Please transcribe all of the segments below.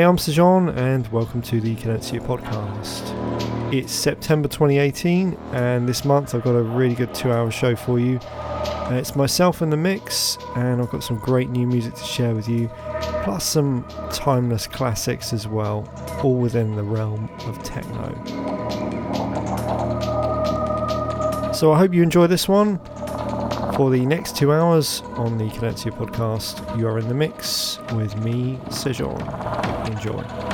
Hey, I'm Sejan, and welcome to the Cadencia podcast. It's September 2018, and this month I've got a really good two hour show for you. Uh, it's myself in the mix, and I've got some great new music to share with you, plus some timeless classics as well, all within the realm of techno. So I hope you enjoy this one. For the next two hours on the Cadencia podcast, you are in the mix with me, Sejan. Enjoy.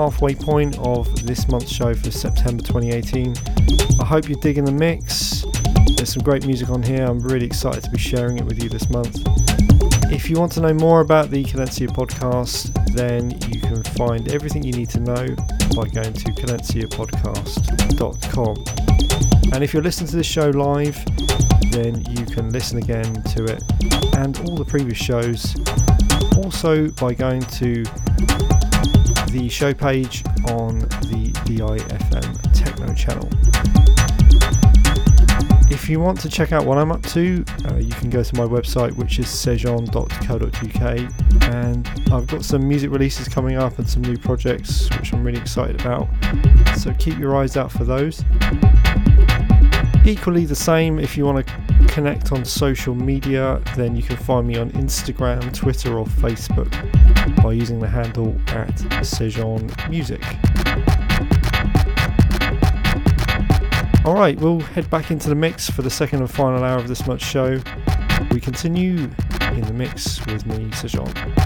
Halfway point of this month's show for September 2018. I hope you're digging the mix. There's some great music on here. I'm really excited to be sharing it with you this month. If you want to know more about the Cadencia podcast, then you can find everything you need to know by going to cadenciapodcast.com. And if you're listening to this show live, then you can listen again to it and all the previous shows also by going to the show page on the DIFM Techno channel. If you want to check out what I'm up to, uh, you can go to my website, which is sejon.co.uk, and I've got some music releases coming up and some new projects, which I'm really excited about. So keep your eyes out for those. Equally, the same if you want to connect on social media, then you can find me on Instagram, Twitter, or Facebook by using the handle at Sejon Music. Alright, we'll head back into the mix for the second and final hour of this month's show. We continue in the mix with me, Sejon.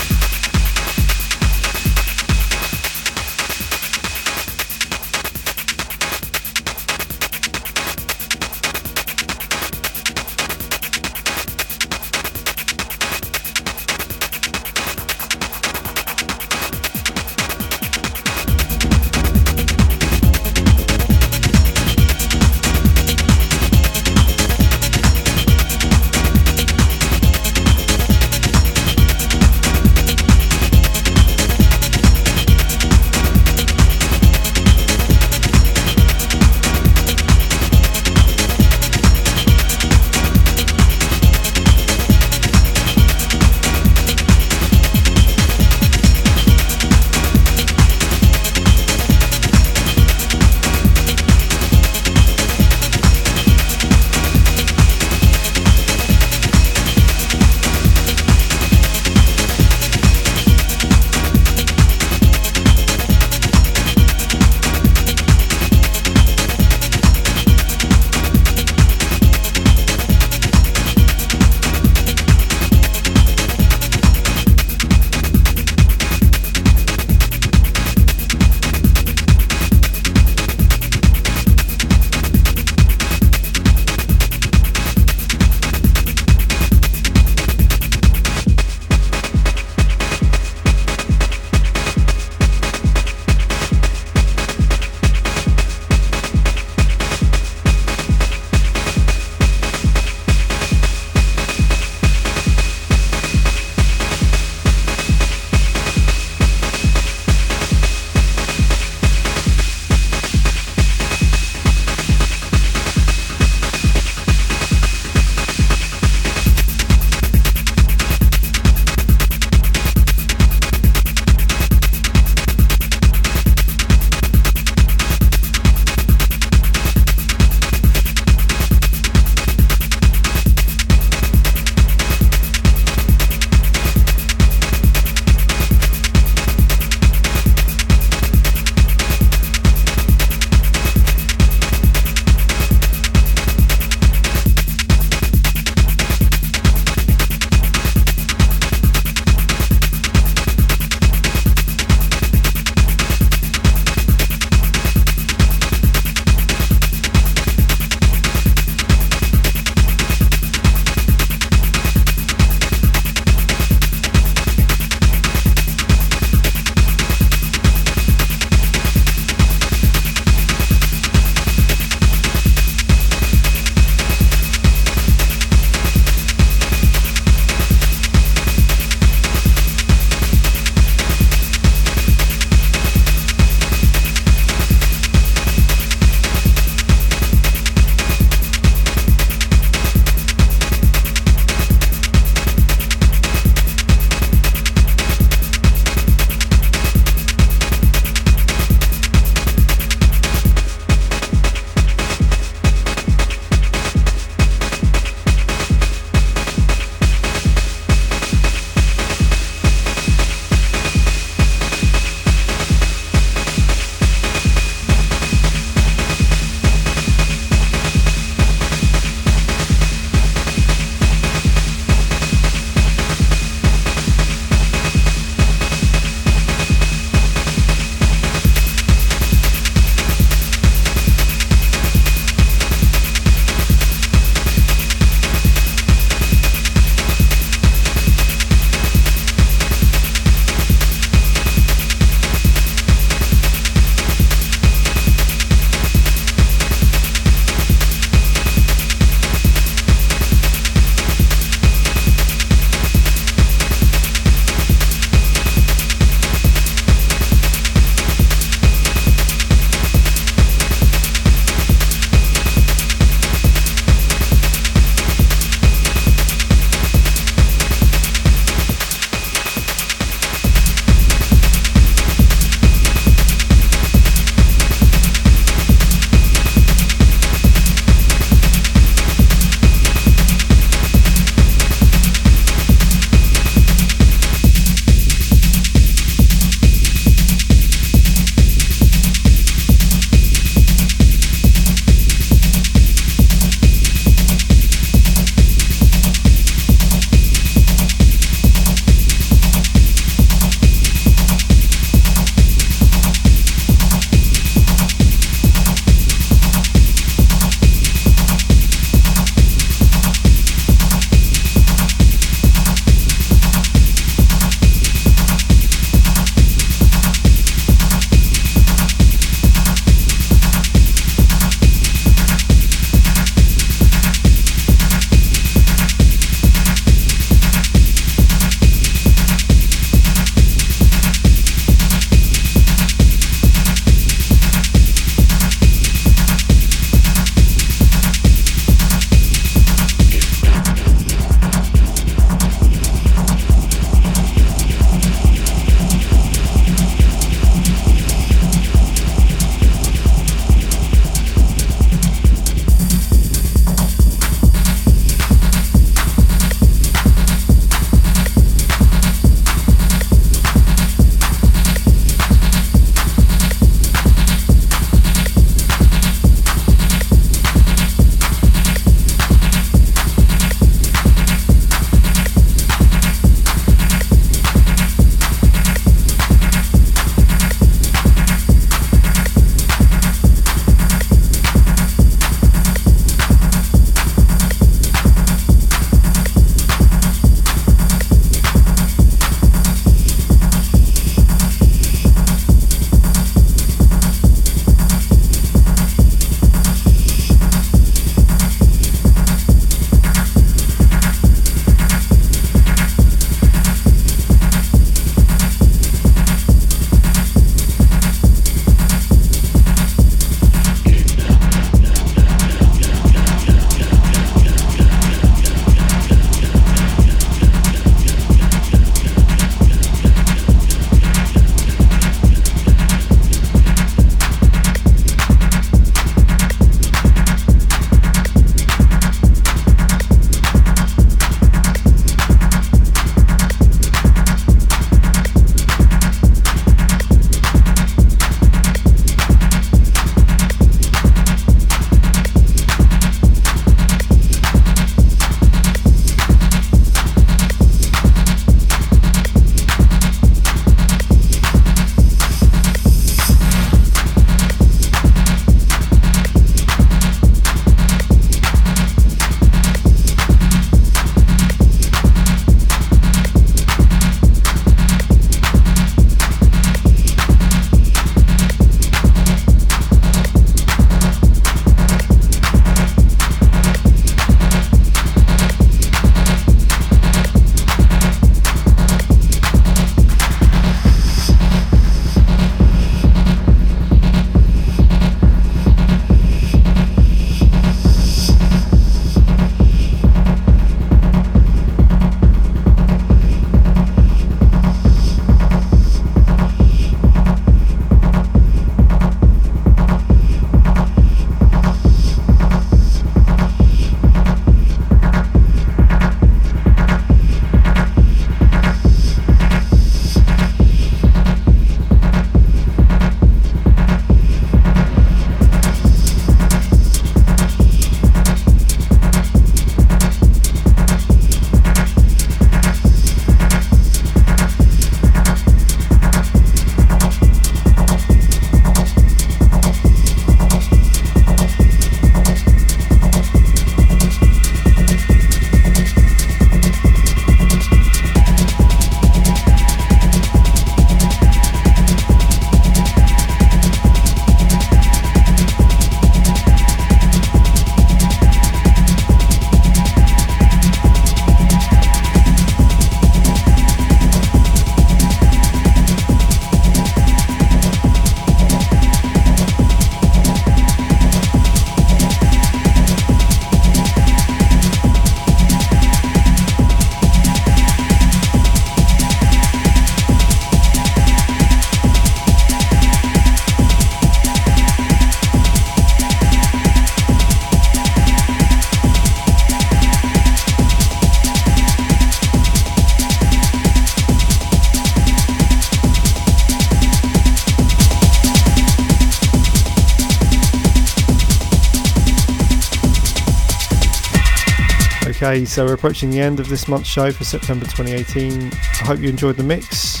Okay, so we're approaching the end of this month's show for September 2018. I hope you enjoyed the mix.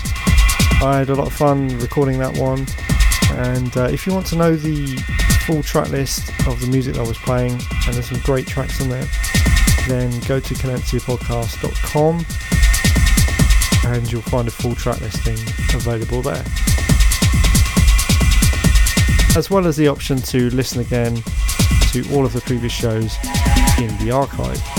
I had a lot of fun recording that one. And uh, if you want to know the full track list of the music I was playing, and there's some great tracks on there, then go to cadenciapodcast.com and you'll find a full track listing available there. As well as the option to listen again to all of the previous shows in the archive.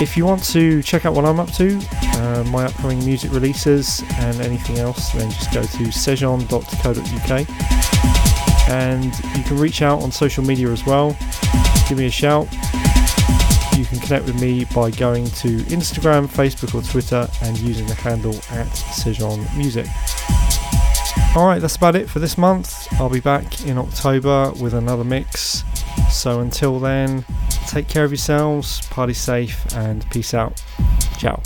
If you want to check out what I'm up to, uh, my upcoming music releases and anything else, then just go to sejon.co.uk and you can reach out on social media as well. Give me a shout. You can connect with me by going to Instagram, Facebook, or Twitter and using the handle at Sejon Music. Alright, that's about it for this month. I'll be back in October with another mix. So until then, take care of yourselves, party safe, and peace out. Ciao.